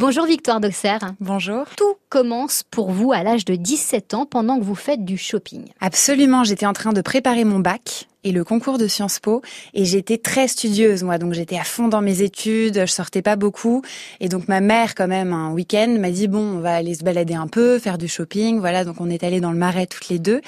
Bonjour Victoire d'Auxerre. Bonjour. Tout commence pour vous à l'âge de 17 ans pendant que vous faites du shopping. Absolument, j'étais en train de préparer mon bac et le concours de Sciences Po et j'étais très studieuse moi. Donc j'étais à fond dans mes études je sortais pas beaucoup. Et donc ma mère quand même un week-end m'a dit bon on va aller se balader un peu faire du shopping voilà. Donc on est allé dans le marais toutes les deux.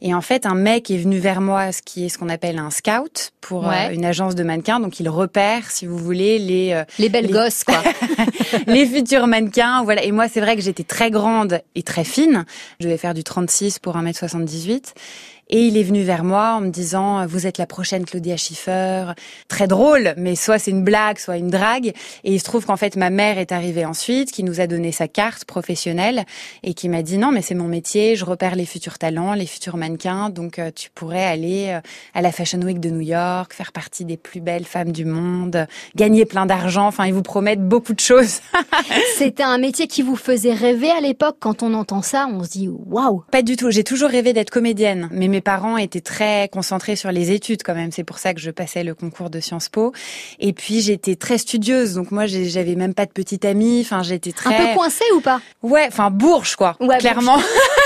Et en fait un mec est venu vers moi ce qui est ce qu'on appelle un scout pour euh, une agence de mannequins. Donc il repère si vous voulez les euh, les belles gosses quoi. les futurs mannequins voilà. Et moi c'est vrai que j'étais très grande et très fine. Je devais faire du 36 pour 1m78 et il est venu vers moi en me disant vous êtes la prochaine Claudia Schiffer. Très drôle, mais soit c'est une blague, soit une drague. Et il se trouve qu'en fait ma mère est arrivée ensuite, qui nous a donné sa carte professionnelle et qui m'a dit non mais c'est mon métier, je repère les futurs talents, les futurs mannequins, donc euh, tu pourrais aller euh, à la Fashion Week de New York, faire partie des plus belles femmes du monde, gagner plein d'argent. Enfin ils vous promettent beaucoup de choses. C'était un métier qui vous faisait rêver à l'époque. Quand on entend ça, on se dit waouh. Pas du tout. J'ai toujours rêvé d'être comédienne, mais mes parents étaient très concentrés sur les études quand même. C'est pour ça que je passais le concours de Sciences Po. Et puis j'étais très studieuse, donc moi j'avais même pas de petite amie. Enfin j'étais très un peu coincée ou pas? Ouais, enfin bourge quoi, ouais, clairement.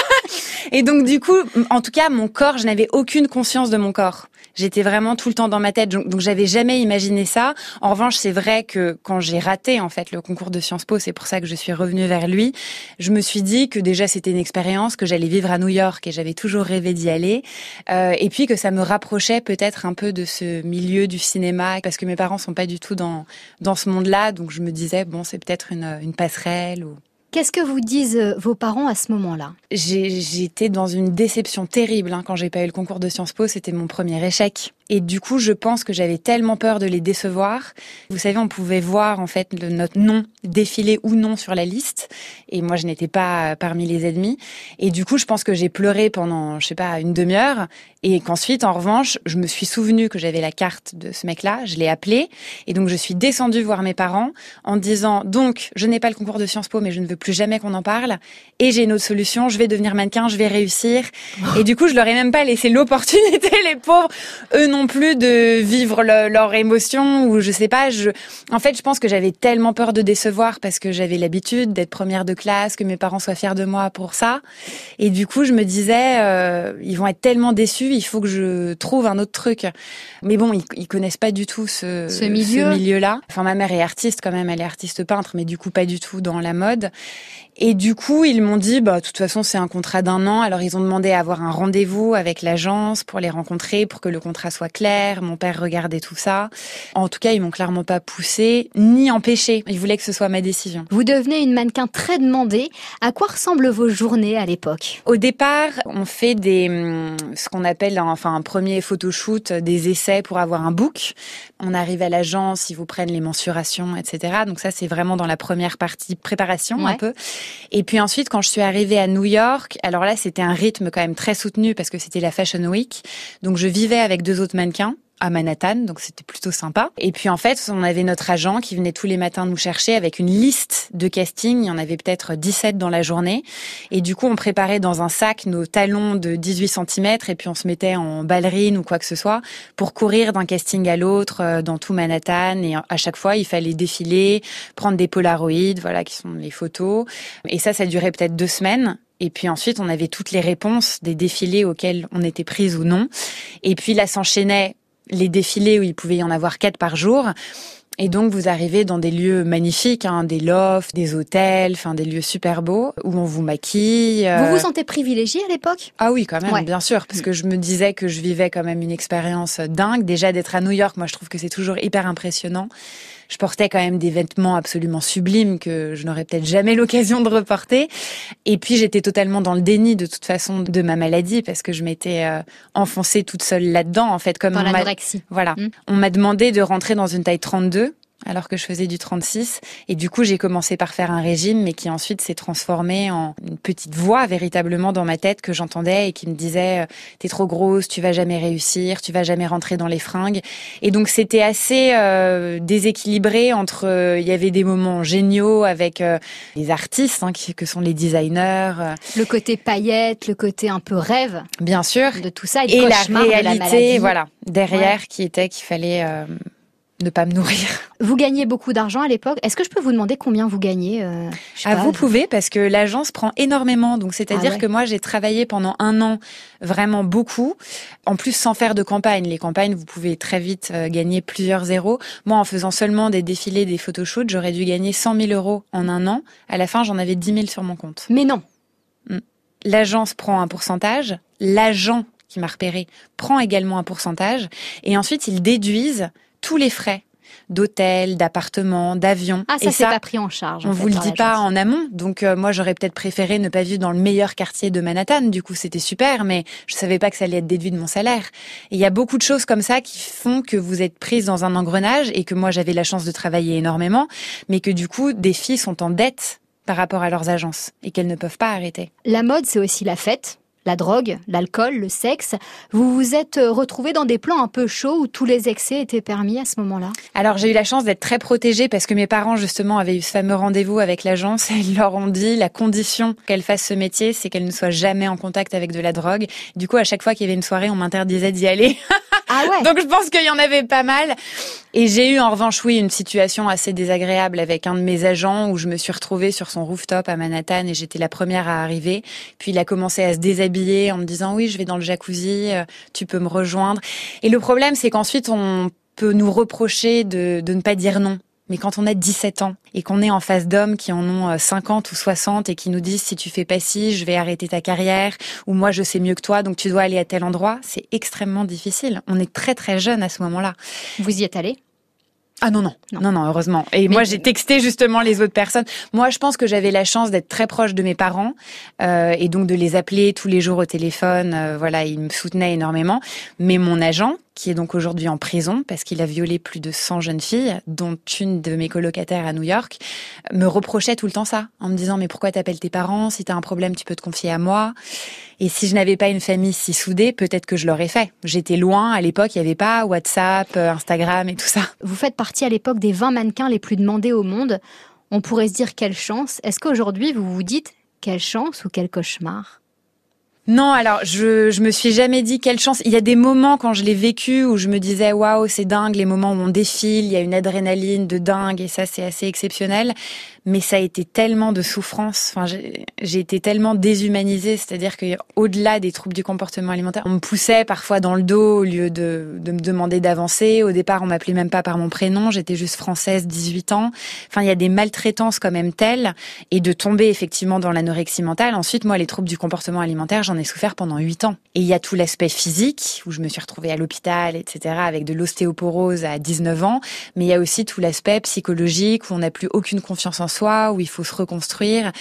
Et donc du coup, en tout cas, mon corps, je n'avais aucune conscience de mon corps. J'étais vraiment tout le temps dans ma tête, donc, j'avais jamais imaginé ça. En revanche, c'est vrai que quand j'ai raté en fait le concours de Sciences Po, c'est pour ça que je suis revenue vers lui. Je me suis dit que déjà c'était une expérience que j'allais vivre à New York et j'avais toujours rêvé d'y aller, euh, et puis que ça me rapprochait peut-être un peu de ce milieu du cinéma parce que mes parents sont pas du tout dans dans ce monde-là, donc je me disais bon c'est peut-être une, une passerelle ou Qu'est-ce que vous disent euh, vos parents à ce moment-là? J'étais dans une déception terrible hein, quand j'ai pas eu le concours de Sciences Po. C'était mon premier échec. Et du coup, je pense que j'avais tellement peur de les décevoir. Vous savez, on pouvait voir en fait notre nom défiler ou non sur la liste. Et moi, je n'étais pas parmi les ennemis. Et du coup, je pense que j'ai pleuré pendant, je sais pas, une demi-heure. Et qu'ensuite, en revanche, je me suis souvenu que j'avais la carte de ce mec-là. Je l'ai appelé. Et donc, je suis descendue voir mes parents en disant, donc, je n'ai pas le concours de Sciences Po, mais je ne veux plus jamais qu'on en parle. Et j'ai une autre solution. Je vais devenir mannequin. Je vais réussir. Et du coup, je leur ai même pas laissé l'opportunité, les pauvres. Eux non plus de vivre leur émotion ou je sais pas. Je, en fait, je pense que j'avais tellement peur de décevoir parce que j'avais l'habitude d'être première de classe, que mes parents soient fiers de moi pour ça. Et du coup, je me disais, euh, ils vont être tellement déçus, il faut que je trouve un autre truc. Mais bon, ils, ils connaissent pas du tout ce, ce milieu. milieu-là. Enfin, ma mère est artiste quand même, elle est artiste peintre, mais du coup pas du tout dans la mode. Et du coup, ils m'ont dit, bah, de toute façon, c'est un contrat d'un an. Alors, ils ont demandé à avoir un rendez-vous avec l'agence pour les rencontrer, pour que le contrat soit clair. Mon père regardait tout ça. En tout cas, ils m'ont clairement pas poussé, ni empêché. Ils voulaient que ce soit ma décision. Vous devenez une mannequin très demandée. À quoi ressemblent vos journées à l'époque? Au départ, on fait des, hum, ce qu'on appelle, enfin, un premier photoshoot, des essais pour avoir un book. On arrive à l'agence, ils vous prennent les mensurations, etc. Donc ça, c'est vraiment dans la première partie préparation, un peu. Et puis ensuite, quand je suis arrivée à New York, alors là, c'était un rythme quand même très soutenu parce que c'était la Fashion Week. Donc je vivais avec deux autres mannequins à Manhattan, donc c'était plutôt sympa. Et puis en fait, on avait notre agent qui venait tous les matins nous chercher avec une liste de casting. Il y en avait peut-être 17 dans la journée. Et du coup, on préparait dans un sac nos talons de 18 cm et puis on se mettait en ballerine ou quoi que ce soit pour courir d'un casting à l'autre euh, dans tout Manhattan. Et à chaque fois, il fallait défiler, prendre des polaroïdes, voilà, qui sont les photos. Et ça, ça durait peut-être deux semaines. Et puis ensuite, on avait toutes les réponses des défilés auxquels on était prise ou non. Et puis là s'enchaînait les défilés où il pouvait y en avoir quatre par jour. Et donc vous arrivez dans des lieux magnifiques, hein, des lofts, des hôtels, enfin des lieux super beaux où on vous maquille. Vous vous sentez privilégié à l'époque? Ah oui, quand même, bien sûr, parce que je me disais que je vivais quand même une expérience dingue. Déjà d'être à New York, moi je trouve que c'est toujours hyper impressionnant je portais quand même des vêtements absolument sublimes que je n'aurais peut-être jamais l'occasion de reporter. Et puis j'étais totalement dans le déni de toute façon de ma maladie parce que je m'étais euh, enfoncée toute seule là-dedans en fait comme dans l'anorexie. Voilà, mmh. on m'a demandé de rentrer dans une taille 32 alors que je faisais du 36. Et du coup, j'ai commencé par faire un régime, mais qui ensuite s'est transformé en une petite voix véritablement dans ma tête que j'entendais et qui me disait euh, t'es trop grosse, tu vas jamais réussir, tu vas jamais rentrer dans les fringues. Et donc c'était assez euh, déséquilibré entre euh, il y avait des moments géniaux avec les artistes hein, qui, que sont les designers, le côté paillette, le côté un peu rêve, bien sûr, de tout ça et, la réalité, voilà derrière qui était qu'il fallait ne pas me nourrir. Vous gagnez beaucoup d'argent à l'époque. Est-ce que je peux vous demander combien vous gagnez euh, ah, Vous pouvez parce que l'agence prend énormément. Donc c'est-à-dire ah que moi j'ai travaillé pendant un an vraiment beaucoup. En plus sans faire de campagne. Les campagnes vous pouvez très vite euh, gagner plusieurs zéros. Moi en faisant seulement des défilés, des photoshoots, j'aurais dû gagner 100 000 euros en un an. À la fin j'en avais 10 000 sur mon compte. Mais non. Mm. L'agence prend un pourcentage. L'agent qui m'a repéré prend également un pourcentage. Et ensuite ils déduisent tous les frais d'hôtel, d'appartement, d'avion. Ah, ça, c'est pas pris en charge. on vous le dit pas en amont. Donc, euh, moi, j'aurais peut-être préféré ne pas vivre dans le meilleur quartier de Manhattan. Du coup, c'était super, mais je savais pas que ça allait être déduit de mon salaire. Et il y a beaucoup de choses comme ça qui font que vous êtes prise dans un engrenage et que moi, j'avais la chance de travailler énormément, mais que du coup, des filles sont en dette par rapport à leurs agences et qu'elles ne peuvent pas arrêter. La mode, c'est aussi la fête la drogue, l'alcool, le sexe. Vous vous êtes euh, retrouvé dans des plans un peu chauds où tous les excès étaient permis à ce moment-là? Alors j'ai eu la chance d'être très protégée parce que mes parents justement avaient eu ce fameux rendez-vous avec l'agence et ils leur ont dit la condition qu'elle fasse ce métier, c'est qu'elle ne soit jamais en contact avec de la drogue. Du coup, à chaque fois qu'il y avait une soirée, on m'interdisait d'y aller. Ah. Donc je pense qu'il y en avait pas mal. Et j'ai eu en revanche, oui, une situation assez désagréable avec un de mes agents où je me suis retrouvée sur son rooftop à Manhattan et j'étais la première à arriver. Puis il a commencé à se déshabiller en me disant oui, je vais dans le jacuzzi, euh, tu peux me rejoindre. Et le problème, c'est qu'ensuite on peut nous reprocher de, de ne pas dire non. Mais quand on a 17 ans et qu'on est en face d'hommes qui en ont 50 euh, ou 60 et qui nous disent si tu fais pas ci, je vais arrêter ta carrière ou moi je sais mieux que toi donc tu dois aller à tel endroit, c'est extrêmement difficile. On est très très jeune à ce moment-là. Vous y êtes allé ah non, non, non, non, heureusement. Et moi, j'ai texté justement les autres personnes. Moi, je pense que j'avais la chance d'être très proche de mes parents euh, et donc de les appeler tous les jours au téléphone. Euh, voilà, ils me soutenaient énormément. Mais mon agent, qui est donc aujourd'hui en prison parce qu'il a violé plus de 100 jeunes filles, dont une de mes colocataires à New York, me reprochait tout le temps ça, en me disant mais pourquoi t'appelles tes parents? Si t'as un problème, tu peux te confier à moi. Et si je n'avais pas une famille si soudée, peut-être que je l'aurais fait. J'étais loin, à l'époque, il n'y avait pas WhatsApp, euh, Instagram et tout ça. Vous faites partie à l'époque des 20 mannequins les plus demandés au monde. On pourrait se dire quelle chance. Est-ce qu'aujourd'hui vous vous dites quelle chance ou quel cauchemar? Non, alors je je me suis jamais dit quelle chance. Il y a des moments quand je l'ai vécu où je me disais waouh c'est dingue les moments où on défile, il y a une adrénaline de dingue et ça c'est assez exceptionnel mais ça a été tellement de souffrance. Enfin, j'ai été tellement déshumanisée, c'est-à-dire que au-delà des troubles du comportement alimentaire, on me poussait parfois dans le dos au lieu de, de me demander d'avancer. Au départ, on m'appelait même pas par mon prénom, j'étais juste française, 18 ans. Enfin, il y a des maltraitances quand même telles et de tomber effectivement dans l'anorexie mentale. Ensuite, moi, les troubles du comportement alimentaire, j'en ai souffert pendant 8 ans. Et il y a tout l'aspect physique où je me suis retrouvée à l'hôpital, etc., avec de l'ostéoporose à 19 ans, mais il y a aussi tout l'aspect psychologique où on n'a plus aucune confiance en soi, où il faut se reconstruire.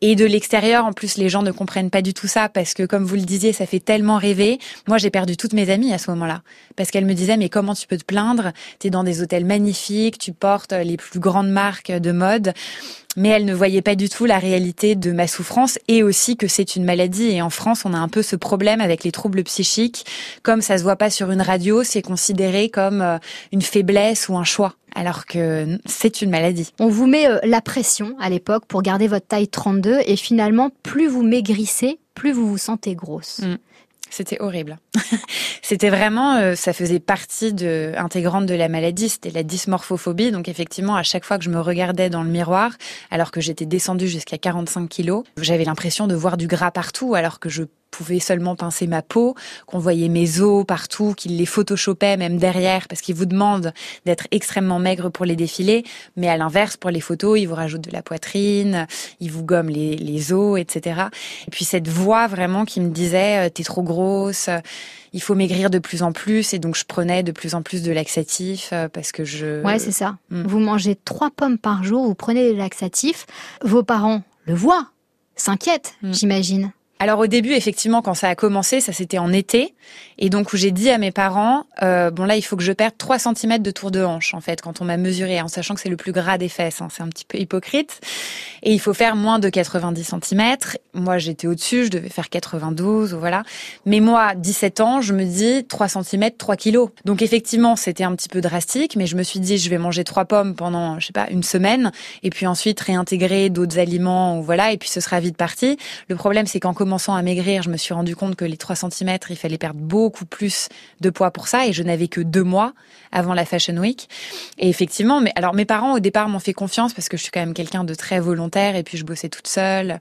Et de l'extérieur, en plus, les gens ne comprennent pas du tout ça parce que, comme vous le disiez, ça fait tellement rêver. Moi, j'ai perdu toutes mes amies à ce moment-là parce qu'elles me disaient mais comment tu peux te plaindre? T'es dans des hôtels magnifiques, tu portes les plus grandes marques de mode mais elles ne voyaient pas du tout la réalité de ma souffrance et aussi que c'est une maladie. Et en France, on a un peu ce problème avec les troubles psychiques. Comme ça se voit pas sur une radio, c'est considéré comme euh, une faiblesse ou un choix alors que c'est une maladie. On vous met euh, la pression à l'époque pour garder votre taille 32 et finalement, plus vous maigrissez, plus vous vous sentez grosse. Mm. C'était horrible. c'était vraiment, euh, ça faisait partie de, intégrante de la maladie. C'était la dysmorphophobie. Donc effectivement, à chaque fois que je me regardais dans le miroir, alors que j'étais descendue jusqu'à 45 kilos, j'avais l'impression de voir du gras partout, alors que je pouvait seulement pincer ma peau, qu'on voyait mes os partout, qu'il les photoshopait même derrière parce qu'il vous demande d'être extrêmement maigre pour les défilés. Mais à l'inverse, pour les photos, il vous rajoute de la poitrine, il vous gomme les, les os, etc. Et puis cette voix vraiment qui me disait, euh, t'es trop grosse, il faut maigrir de plus en plus. Et donc je prenais de plus en plus de laxatifs euh, parce que je... Ouais, c'est ça. Hmm. Vous mangez trois pommes par jour, vous prenez des laxatifs. Vos parents le voient, s'inquiètent, hmm. j'imagine. Alors au début, effectivement, quand ça a commencé, ça c'était en été, et donc où j'ai dit à mes parents, euh, bon là, il faut que je perde 3 cm de tour de hanche, en fait, quand on m'a mesuré, en sachant que c'est le plus gras des fesses, hein, c'est un petit peu hypocrite. Et il faut faire moins de 90 cm. Moi, j'étais au-dessus, je devais faire 92, voilà. Mais moi, 17 ans, je me dis 3 cm, 3 kilos. Donc effectivement, c'était un petit peu drastique, mais je me suis dit, je vais manger trois pommes pendant, je sais pas, une semaine, et puis ensuite réintégrer d'autres aliments, voilà, et puis ce sera vite parti. Le problème, c'est qu'en commençant à maigrir, je me suis rendu compte que les 3 cm, il fallait perdre beaucoup plus de poids pour ça, et je n'avais que deux mois avant la Fashion Week. Et effectivement, mais alors mes parents au départ m'ont fait confiance parce que je suis quand même quelqu'un de très volontaire et puis je bossais toute seule.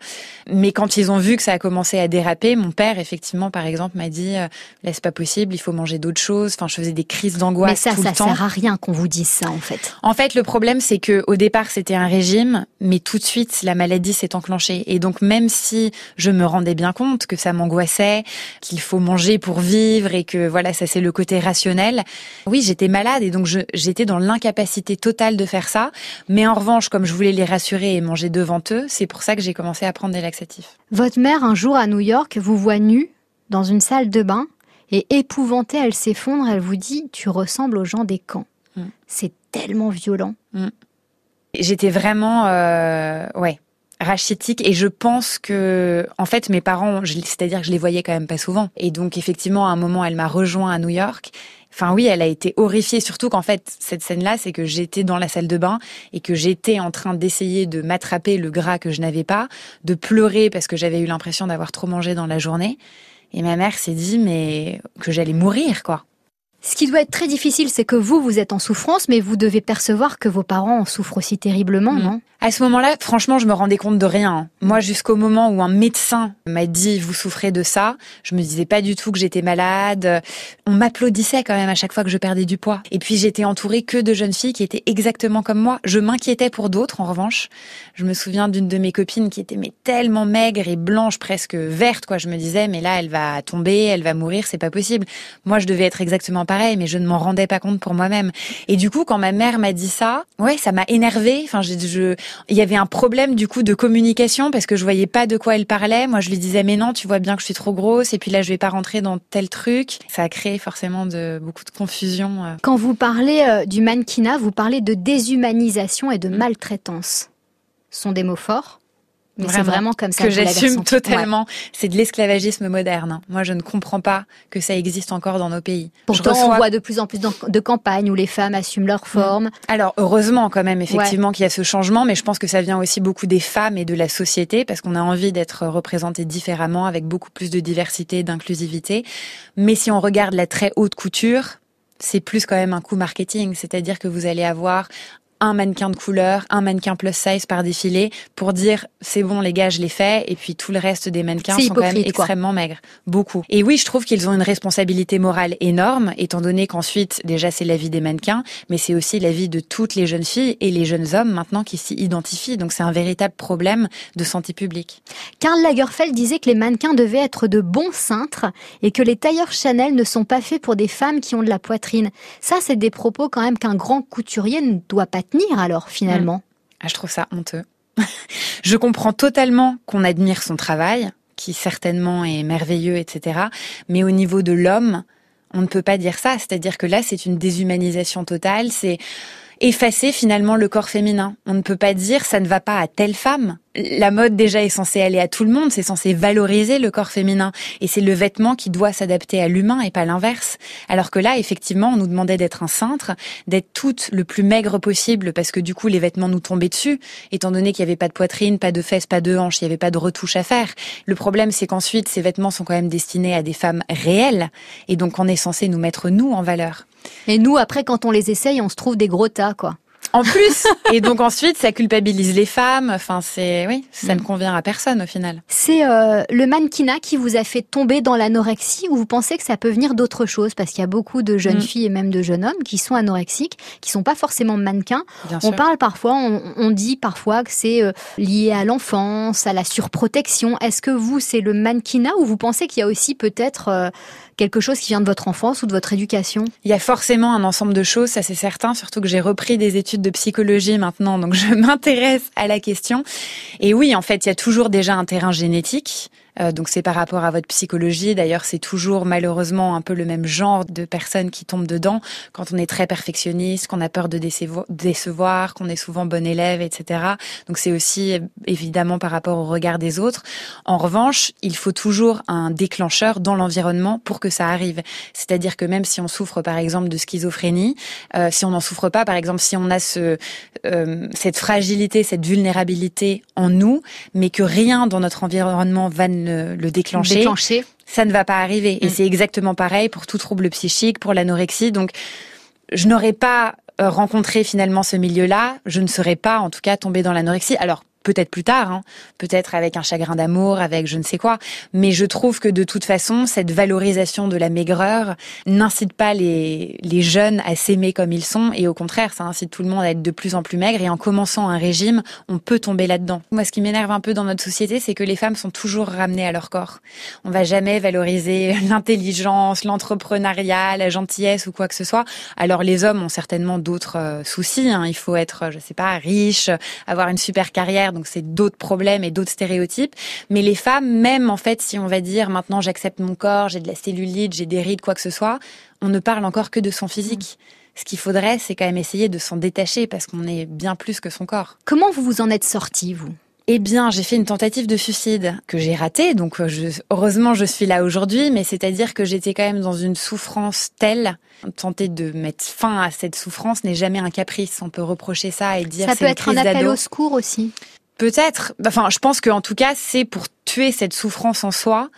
Mais quand ils ont vu que ça a commencé à déraper, mon père effectivement par exemple m'a dit euh, là c'est pas possible, il faut manger d'autres choses. Enfin, je faisais des crises d'angoisse Mais ça, tout ça le temps. sert à rien qu'on vous dise ça en fait. En fait, le problème, c'est que au départ, c'était un régime, mais tout de suite, la maladie s'est enclenchée. Et donc, même si je me rendais bien compte que ça m'angoissait, qu'il faut manger pour vivre et que voilà, ça c'est le côté rationnel. Oui, j'étais malade et donc j'étais dans l'incapacité totale de faire ça. Mais en revanche, comme je voulais les rassurer et manger devant eux, c'est pour ça que j'ai commencé à prendre des laxatifs. Votre mère, un jour à New York, vous voit nue dans une salle de bain et épouvantée, elle s'effondre, elle vous dit Tu ressembles aux gens des camps. Mm. C'est tellement violent. J'étais vraiment, euh, ouais, rachitique et je pense que, en fait, mes parents, c'est-à-dire que je les voyais quand même pas souvent. Et donc, effectivement, à un moment, elle m'a rejoint à New York. Enfin, oui, elle a été horrifiée, surtout qu'en fait, cette scène-là, c'est que j'étais dans la salle de bain et que j'étais en train d'essayer de m'attraper le gras que je n'avais pas, de pleurer parce que j'avais eu l'impression d'avoir trop mangé dans la journée. Et ma mère s'est dit, mais que j'allais mourir, quoi. Ce qui doit être très difficile, c'est que vous, vous êtes en souffrance, mais vous devez percevoir que vos parents en souffrent aussi terriblement, Mm. non? À ce moment-là, franchement, je me rendais compte de rien. Moi, jusqu'au moment où un médecin m'a dit vous souffrez de ça, je me disais pas du tout que j'étais malade. On m'applaudissait quand même à chaque fois que je perdais du poids. Et puis j'étais entourée que de jeunes filles qui étaient exactement comme moi. Je m'inquiétais pour d'autres en revanche. Je me souviens d'une de mes copines qui était mais tellement maigre et blanche, presque verte quoi. Je me disais mais là elle va tomber, elle va mourir, c'est pas possible. Moi je devais être exactement pareil, mais je ne m'en rendais pas compte pour moi-même. Et du coup quand ma mère m'a dit ça, ouais ça m'a énervée. Enfin je, je il y avait un problème du coup de communication parce que je voyais pas de quoi elle parlait. Moi, je lui disais mais non, tu vois bien que je suis trop grosse et puis là je vais pas rentrer dans tel truc. Ça a créé forcément de beaucoup de confusion. euh. Quand vous parlez euh, du mannequinat, vous parlez de déshumanisation et de Mm. maltraitance. Ce sont des mots forts, mais c'est Vraiment. comme ça que j'assume. Ouais. totalement. C'est de l'esclavagisme moderne. hein. Moi, je ne comprends pas que ça existe encore dans nos pays. Pourtant, reçois... on voit de plus en plus de campagnes où les femmes assument leur forme. Alors heureusement quand même effectivement qu'il y a ce changement, mais je pense que ça vient aussi beaucoup des femmes et de la société parce qu'on a envie d'être représenté différemment avec beaucoup plus de diversité, et d'inclusivité. Mais si on regarde la très haute couture, c'est plus quand même un coup marketing, c'est-à-dire que vous allez avoir un mannequin de couleur, un mannequin plus size par défilé pour dire c'est bon les gars je l'ai fait et puis tout le reste des mannequins sont quand même quoi. extrêmement maigres, beaucoup. Et oui je trouve qu'ils ont une responsabilité morale énorme étant donné qu'ensuite déjà c'est la vie des mannequins mais c'est aussi la vie de toutes les jeunes filles et les jeunes hommes maintenant qui s'y identifient donc c'est un véritable problème de santé publique. Karl Lagerfeld disait que les mannequins devaient être de bons cintres et que les tailleurs Chanel ne sont pas faits pour des femmes qui ont de la poitrine. Ça, c'est des propos quand même qu'un grand couturier ne doit pas alors finalement. Ah, je trouve ça honteux. je comprends totalement qu'on admire son travail, qui certainement est merveilleux, etc. Mais au niveau de l'homme, on ne peut pas dire ça. C'est-à-dire que là, c'est une déshumanisation totale. C'est effacer finalement le corps féminin. On ne peut pas dire ça ne va pas à telle femme. La mode déjà est censée aller à tout le monde, c'est censé valoriser le corps féminin et c'est le vêtement qui doit s'adapter à l'humain et pas l'inverse. Alors que là, effectivement, on nous demandait d'être un cintre, d'être toutes le plus maigre possible parce que du coup les vêtements nous tombaient dessus, étant donné qu'il n'y avait pas de poitrine, pas de fesses, pas de hanches, il n'y avait pas de retouche à faire. Le problème, c'est qu'ensuite ces vêtements sont quand même destinés à des femmes réelles et donc on est censé nous mettre nous en valeur. Et nous, après, quand on les essaye, on se trouve des gros tas, quoi. En plus, et donc ensuite, ça culpabilise les femmes. Enfin, c'est oui, ça Mm. ne convient à personne au final. C'est euh, le mannequinat qui vous a fait tomber dans l'anorexie ou vous pensez que ça peut venir d'autre chose? Parce qu'il y a beaucoup de jeunes Mm. filles et même de jeunes hommes qui sont anorexiques, qui sont pas forcément mannequins. Bien On sûr. parle parfois, on, on dit parfois que c'est euh, lié à l'enfance, à la surprotection. Est-ce que vous, c'est le mannequinat ou vous pensez qu'il y a aussi peut-être euh, quelque chose qui vient de votre enfance ou de votre éducation? Il y a forcément un ensemble de choses, ça c'est certain, surtout que j'ai repris des études de psychologie maintenant, donc je m'intéresse à la question. Et oui, en fait, il y a toujours déjà un terrain génétique. Euh, donc c'est par rapport à votre psychologie. D'ailleurs, c'est toujours malheureusement un peu le même genre de personnes qui tombent dedans quand on est très perfectionniste, qu'on a peur de décevoir, qu'on est souvent bon élève, etc. Donc c'est aussi évidemment par rapport au regard des autres. En revanche, il faut toujours un déclencheur dans l'environnement pour que ça arrive. C'est-à-dire que même si on souffre par exemple de schizophrénie, euh, si on n'en souffre pas, par exemple si on a ce, euh, cette fragilité, cette vulnérabilité en nous, mais que rien dans notre environnement va le, le déclencher, déclencher, ça ne va pas arriver. Et mm. c'est exactement pareil pour tout trouble psychique, pour l'anorexie. Donc, je n'aurais pas euh, rencontré finalement ce milieu-là, je ne serais pas en tout cas tombée dans l'anorexie. Alors peut-être plus tard, hein. peut-être avec un chagrin d'amour, avec je ne sais quoi. Mais je trouve que de toute façon, cette valorisation de la maigreur n'incite pas les, les jeunes à s'aimer comme ils sont, et au contraire, ça incite tout le monde à être de plus en plus maigre. Et en commençant un régime, on peut tomber là-dedans. Moi, ce qui m'énerve un peu dans notre société, c'est que les femmes sont toujours ramenées à leur corps. On va jamais valoriser l'intelligence, l'entrepreneuriat, la gentillesse ou quoi que ce soit. Alors les hommes ont certainement d'autres euh, soucis. Hein. Il faut être, je sais pas, riche, avoir une super carrière donc c'est d'autres problèmes et d'autres stéréotypes. Mais les femmes, même en fait, si on va dire maintenant j'accepte mon corps, j'ai de la cellulite, j'ai des rides, quoi que ce soit, on ne parle encore que de son physique. Ce qu'il faudrait, c'est quand même essayer de s'en détacher parce qu'on est bien plus que son corps. Comment vous vous en êtes sortie, vous? Eh bien, j'ai fait une tentative de suicide que j'ai ratée, donc euh, heureusement je suis là aujourd'hui, mais c'est-à-dire que j'étais quand même dans une souffrance telle. Tenter de mettre fin à cette souffrance n'est jamais un caprice. On peut reprocher ça et dire ça peut être un appel au secours aussi. Peut-être. Enfin, je pense qu'en tout cas, c'est pour tuer cette souffrance en soi.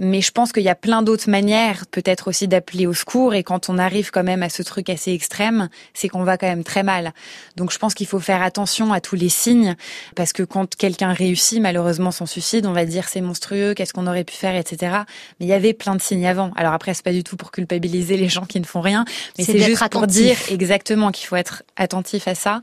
Mais je pense qu'il y a plein d'autres manières, peut-être aussi d'appeler au secours. Et quand on arrive quand même à ce truc assez extrême, c'est qu'on va quand même très mal. Donc je pense qu'il faut faire attention à tous les signes, parce que quand quelqu'un réussit malheureusement son suicide, on va dire c'est monstrueux, qu'est-ce qu'on aurait pu faire, etc. Mais il y avait plein de signes avant. Alors après, c'est pas du tout pour culpabiliser les gens qui ne font rien, mais c'est juste pour dire exactement qu'il faut être attentif à ça.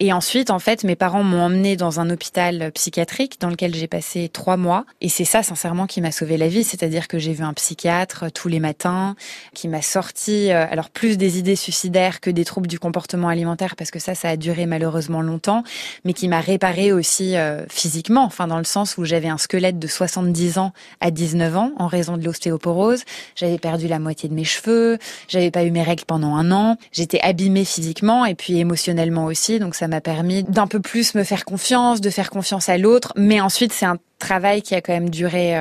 Et ensuite, en fait, mes parents m'ont emmené dans un hôpital psychiatrique dans lequel j'ai passé trois mois. Et c'est ça, sincèrement, qui m'a sauvé la vie c'est-à-dire que j'ai vu un psychiatre euh, tous les matins qui m'a sorti euh, alors plus des idées suicidaires que des troubles du comportement alimentaire parce que ça ça a duré malheureusement longtemps mais qui m'a réparé aussi euh, physiquement enfin dans le sens où j'avais un squelette de 70 ans à 19 ans en raison de l'ostéoporose, j'avais perdu la moitié de mes cheveux, j'avais pas eu mes règles pendant un an, j'étais abîmée physiquement et puis émotionnellement aussi donc ça m'a permis d'un peu plus me faire confiance, de faire confiance à l'autre mais ensuite c'est un travail qui a quand même duré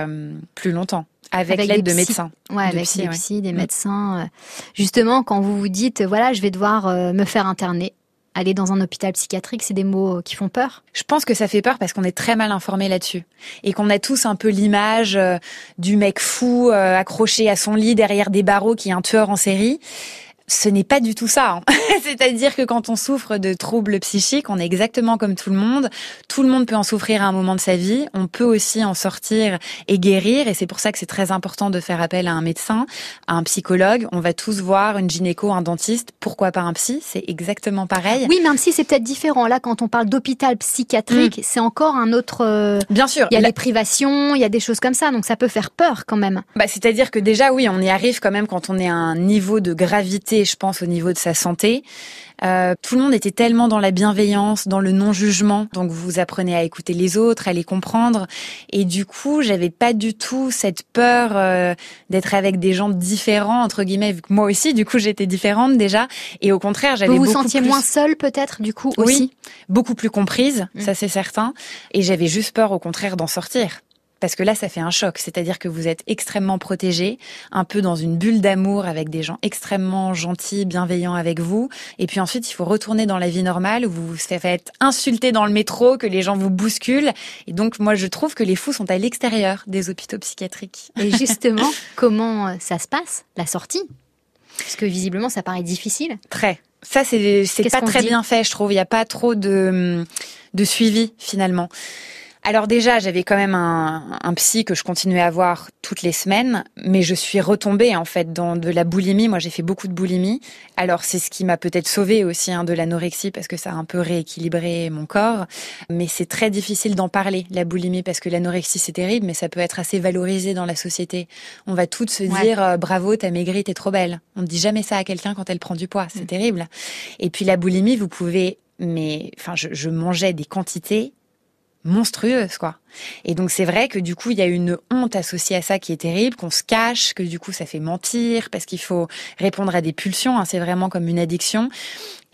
plus longtemps. Avec, l'aide de médecins. Ouais, avec des psy, des mm. médecins. Euh. Justement, quand vous vous dites, voilà, je vais devoir euh, me faire interner, aller dans un hôpital psychiatrique, c'est des mots qui font peur Je pense que ça fait peur parce qu'on est très mal informé là-dessus. Et qu'on a tous un peu l'image euh, du mec fou accroché à son lit derrière des barreaux qui est un tueur en série ce n'est pas du tout ça. Hein. C'est-à-dire que quand on souffre de troubles psychiques, on est exactement comme tout le monde. Tout le monde peut en souffrir à un moment de sa vie. On peut aussi en sortir et guérir. Et c'est pour ça que c'est très important de faire appel à un médecin, à un psychologue. On va tous voir une gynéco, un dentiste. Pourquoi pas un psy? C'est exactement pareil. Oui, même si c'est peut-être différent. Là, quand on parle d'hôpital psychiatrique, mm. c'est encore un autre. Euh, Bien sûr. Il y a les privations, il y a des choses comme ça. Donc ça peut faire peur quand même. Bah, c'est-à-dire que déjà, oui, on y arrive quand même quand on est à un niveau de gravité je pense, au niveau de sa santé. Euh, tout le monde était tellement dans la bienveillance, dans le non-jugement. Donc vous apprenez à écouter les autres, à les comprendre. Et du coup, j'avais pas du tout cette peur euh, d'être avec des gens différents entre guillemets. Vu que moi aussi, du coup, j'étais différente déjà. Et au contraire, j'avais vous vous sentiez moins seule peut-être du coup aussi? Oui, beaucoup plus comprise, mm. ça c'est certain. Et j'avais juste peur au contraire d'en sortir parce que là, ça fait un choc. C'est-à-dire que vous êtes extrêmement protégé, un peu dans une bulle d'amour avec des gens extrêmement gentils, bienveillants avec vous. Et puis ensuite, il faut retourner dans la vie normale où vous vous faites insulter dans le métro, que les gens vous bousculent. Et donc, moi, je trouve que les fous sont à l'extérieur des hôpitaux psychiatriques. Et justement, comment euh, ça se passe, la sortie? Parce que visiblement, ça paraît difficile. Très. Ça, c'est pas très bien fait, je trouve. Il n'y a pas trop de, de suivi, finalement. Alors déjà, j'avais quand même un, un, psy que je continuais à voir toutes les semaines, mais je suis retombée en fait dans de la boulimie. Moi, j'ai fait beaucoup de boulimie. Alors c'est ce qui m'a peut-être sauvée aussi hein, de l'anorexie parce que ça a un peu rééquilibré mon corps. Mais c'est très difficile d'en parler la boulimie parce que l'anorexie c'est terrible, mais ça peut être assez valorisé dans la société. On va toutes se dire euh, bravo, t'as maigri, t'es trop belle. On ne dit jamais ça à quelqu'un quand elle prend du poids, c'est mm. terrible. Et puis la boulimie, vous pouvez mais enfin je, je mangeais des quantités monstrueuse, quoi. Et donc c'est vrai que du coup il y a une honte associée à ça qui est terrible, qu'on se cache, que du coup ça fait mentir parce qu'il faut répondre à des pulsions. Hein, c'est vraiment comme une addiction.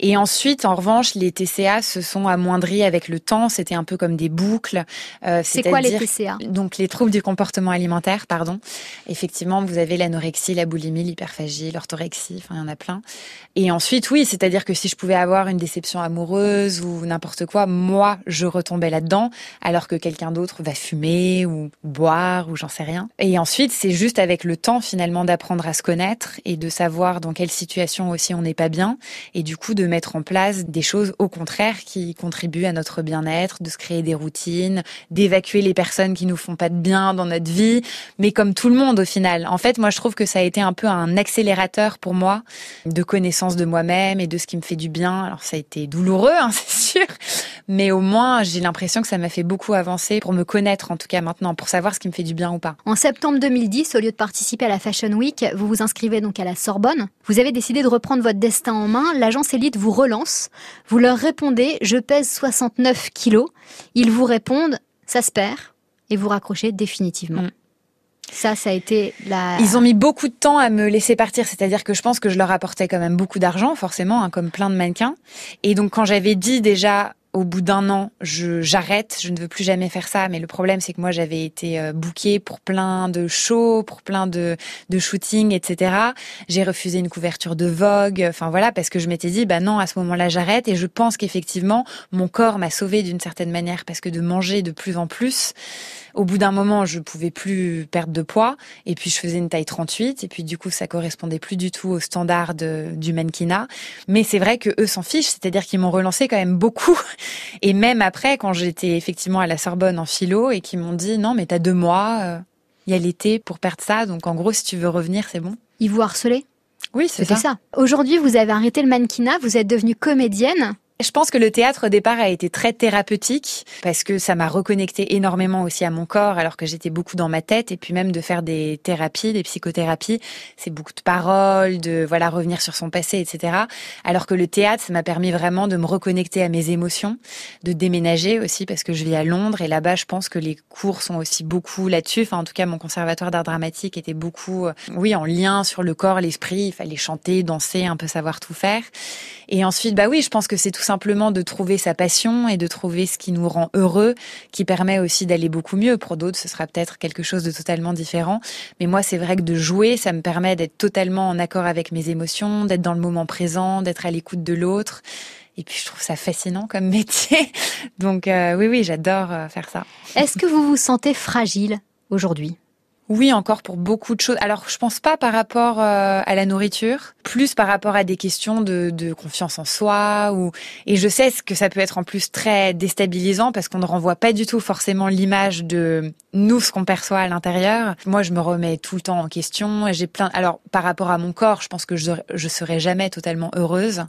Et ensuite, en revanche, les TCA se sont amoindris avec le temps. C'était un peu comme des boucles. Euh, c'est quoi les TCA Donc les troubles du comportement alimentaire, pardon. Effectivement, vous avez l'anorexie, la boulimie, l'hyperphagie, l'orthorexie. Enfin, il y en a plein. Et ensuite, oui, c'est-à-dire que si je pouvais avoir une déception amoureuse ou n'importe quoi, moi, je retombais là-dedans, alors que quelqu'un d'autre va fumer ou boire ou j'en sais rien. Et ensuite, c'est juste avec le temps finalement d'apprendre à se connaître et de savoir dans quelle situation aussi on n'est pas bien et du coup de mettre en place des choses au contraire qui contribuent à notre bien-être, de se créer des routines, d'évacuer les personnes qui nous font pas de bien dans notre vie, mais comme tout le monde au final. En fait, moi je trouve que ça a été un peu un accélérateur pour moi de connaissance de moi-même et de ce qui me fait du bien. Alors ça a été douloureux, hein, c'est sûr, mais au moins j'ai l'impression que ça m'a fait beaucoup avancer pour me connaître en tout cas maintenant, pour savoir ce qui me fait du bien ou pas. En septembre 2010, au lieu de participer à la Fashion Week, vous vous inscrivez donc à la Sorbonne. Vous avez décidé de reprendre votre destin en main. L'agence Elite vous relance. Vous leur répondez Je pèse 69 kilos. Ils vous répondent Ça se perd. Et vous raccrochez définitivement. Mm. Ça, ça a été la. Ils ont mis beaucoup de temps à me laisser partir, c'est-à-dire que je pense que je leur apportais quand même beaucoup d'argent, forcément, hein, comme plein de mannequins. Et donc, quand j'avais dit déjà au bout d'un an, je j'arrête, je ne veux plus jamais faire ça. Mais le problème, c'est que moi, j'avais été euh, bookée pour plein de shows, pour plein de de shootings, etc. J'ai refusé une couverture de Vogue. Enfin voilà, parce que je m'étais dit, bah non, à ce moment-là, j'arrête. Et je pense qu'effectivement, mon corps m'a sauvée d'une certaine manière, parce que de manger de plus en plus, au bout d'un moment, je pouvais plus perdre de poids. Et puis, je faisais une taille 38. Et puis, du coup, ça correspondait plus du tout aux standards du mannequinat. Mais c'est vrai que eux s'en fichent. C'est-à-dire qu'ils m'ont relancé quand même beaucoup. Et même après, quand j'étais effectivement à la Sorbonne en philo et qu'ils m'ont dit, non, mais t'as deux mois, il y a l'été pour perdre ça. Donc, en gros, si tu veux revenir, c'est bon. Ils vous harcelaient? Oui, c'est ça. ça. Aujourd'hui, vous avez arrêté le mannequinat, vous êtes devenue comédienne. Je pense que le théâtre au départ a été très thérapeutique parce que ça m'a reconnecté énormément aussi à mon corps alors que j'étais beaucoup dans ma tête et puis même de faire des thérapies, des psychothérapies, c'est beaucoup de paroles, de voilà revenir sur son passé, etc. Alors que le théâtre, ça m'a permis vraiment de me reconnecter à mes émotions, de déménager aussi parce que je vis à Londres et là-bas, je pense que les cours sont aussi beaucoup là-dessus. Enfin, en tout cas, mon conservatoire d'art dramatique était beaucoup, euh, oui, en lien sur le corps, l'esprit. Il fallait chanter, danser, un peu savoir tout faire. Et ensuite, bah oui, je pense que c'est tout simplement de trouver sa passion et de trouver ce qui nous rend heureux, qui permet aussi d'aller beaucoup mieux. Pour d'autres, ce sera peut-être quelque chose de totalement différent. Mais moi, c'est vrai que de jouer, ça me permet d'être totalement en accord avec mes émotions, d'être dans le moment présent, d'être à l'écoute de l'autre. Et puis je trouve ça fascinant comme métier. Donc euh, oui, oui, j'adore euh, faire ça. Est-ce que vous vous sentez fragile aujourd'hui? Oui, encore pour beaucoup de choses. Alors, je pense pas par rapport euh, à la nourriture, plus par rapport à des questions de, de, confiance en soi. Ou et je sais que ça peut être en plus très déstabilisant parce qu'on ne renvoie pas du tout forcément l'image de nous ce qu'on perçoit à l'intérieur. Moi, je me remets tout le temps en question et j'ai plein. Alors, par rapport à mon corps, je pense que je je serai jamais totalement heureuse.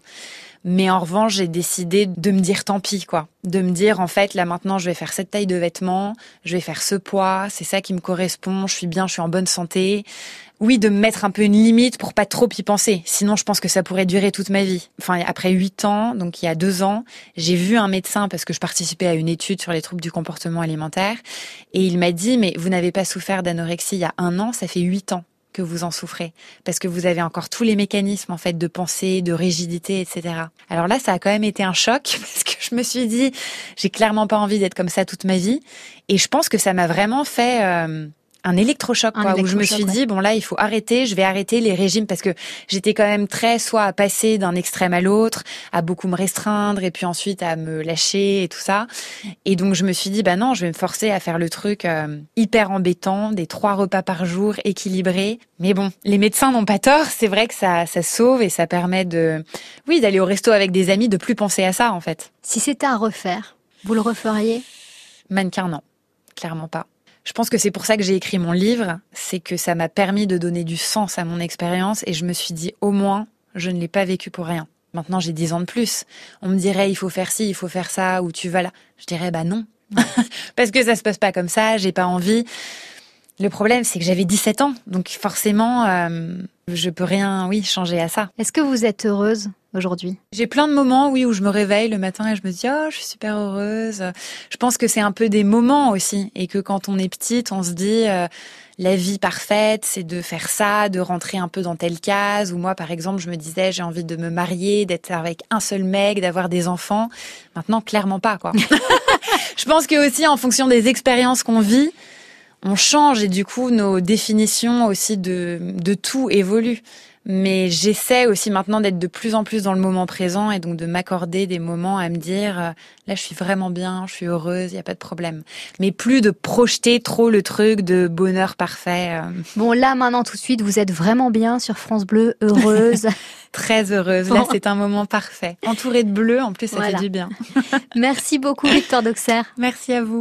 Mais en revanche, j'ai décidé de me dire tant pis, quoi. De me dire, en fait, là maintenant, je vais faire cette taille de vêtements, je vais faire ce poids, c'est ça qui me correspond, je suis bien, je suis en bonne santé. Oui, de me mettre un peu une limite pour pas trop y penser. Sinon, je pense que ça pourrait durer toute ma vie. Enfin, après huit ans, donc il y a deux ans, j'ai vu un médecin parce que je participais à une étude sur les troubles du comportement alimentaire. Et il m'a dit, mais vous n'avez pas souffert d'anorexie il y a un an, ça fait huit ans que vous en souffrez, parce que vous avez encore tous les mécanismes en fait de pensée, de rigidité, etc. Alors là, ça a quand même été un choc parce que je me suis dit, j'ai clairement pas envie d'être comme ça toute ma vie, et je pense que ça m'a vraiment fait euh, un électrochoc, quoi, où je me suis dit bon là il faut arrêter, je vais arrêter les régimes parce que j'étais quand même très soit à passer d'un extrême à l'autre, à beaucoup me restreindre et puis ensuite à me lâcher et tout ça. Et donc je me suis dit bah non, je vais me forcer à faire le truc euh, hyper embêtant, des trois repas par jour équilibrés. Mais bon, les médecins n'ont pas tort, c'est vrai que ça ça sauve et ça permet de oui, d'aller au resto avec des amis, de plus penser à ça en fait. Si c'était à refaire, vous le referiez? Mannequin non, clairement pas. Je pense que c'est pour ça que j'ai écrit mon livre, c'est que ça m'a permis de donner du sens à mon expérience et je me suis dit au moins je ne l'ai pas vécu pour rien. Maintenant j'ai dix ans de plus. On me dirait il faut faire ci, il faut faire ça ou tu vas là. Je dirais bah non. Parce que ça se passe pas comme ça, j'ai pas envie. Le problème c'est que j'avais 17 ans donc forcément euh, je peux rien oui changer à ça. Est-ce que vous êtes heureuse? Aujourd'hui J'ai plein de moments, oui, où je me réveille le matin et je me dis, oh, je suis super heureuse. Je pense que c'est un peu des moments aussi, et que quand on est petite, on se dit, euh, la vie parfaite, c'est de faire ça, de rentrer un peu dans telle case. Ou moi, par exemple, je me disais, j'ai envie de me marier, d'être avec un seul mec, d'avoir des enfants. Maintenant, clairement pas, quoi. je pense que aussi, en fonction des expériences qu'on vit, on change et du coup, nos définitions aussi de, de tout évoluent. Mais j'essaie aussi maintenant d'être de plus en plus dans le moment présent et donc de m'accorder des moments à me dire euh, là je suis vraiment bien, je suis heureuse, il y a pas de problème. Mais plus de projeter trop le truc de bonheur parfait. Euh. Bon là maintenant tout de suite vous êtes vraiment bien sur France Bleu, heureuse. Très heureuse. Là c'est un moment parfait. Entourée de bleu en plus ça fait du bien. Merci beaucoup Victor Doxer. Merci à vous.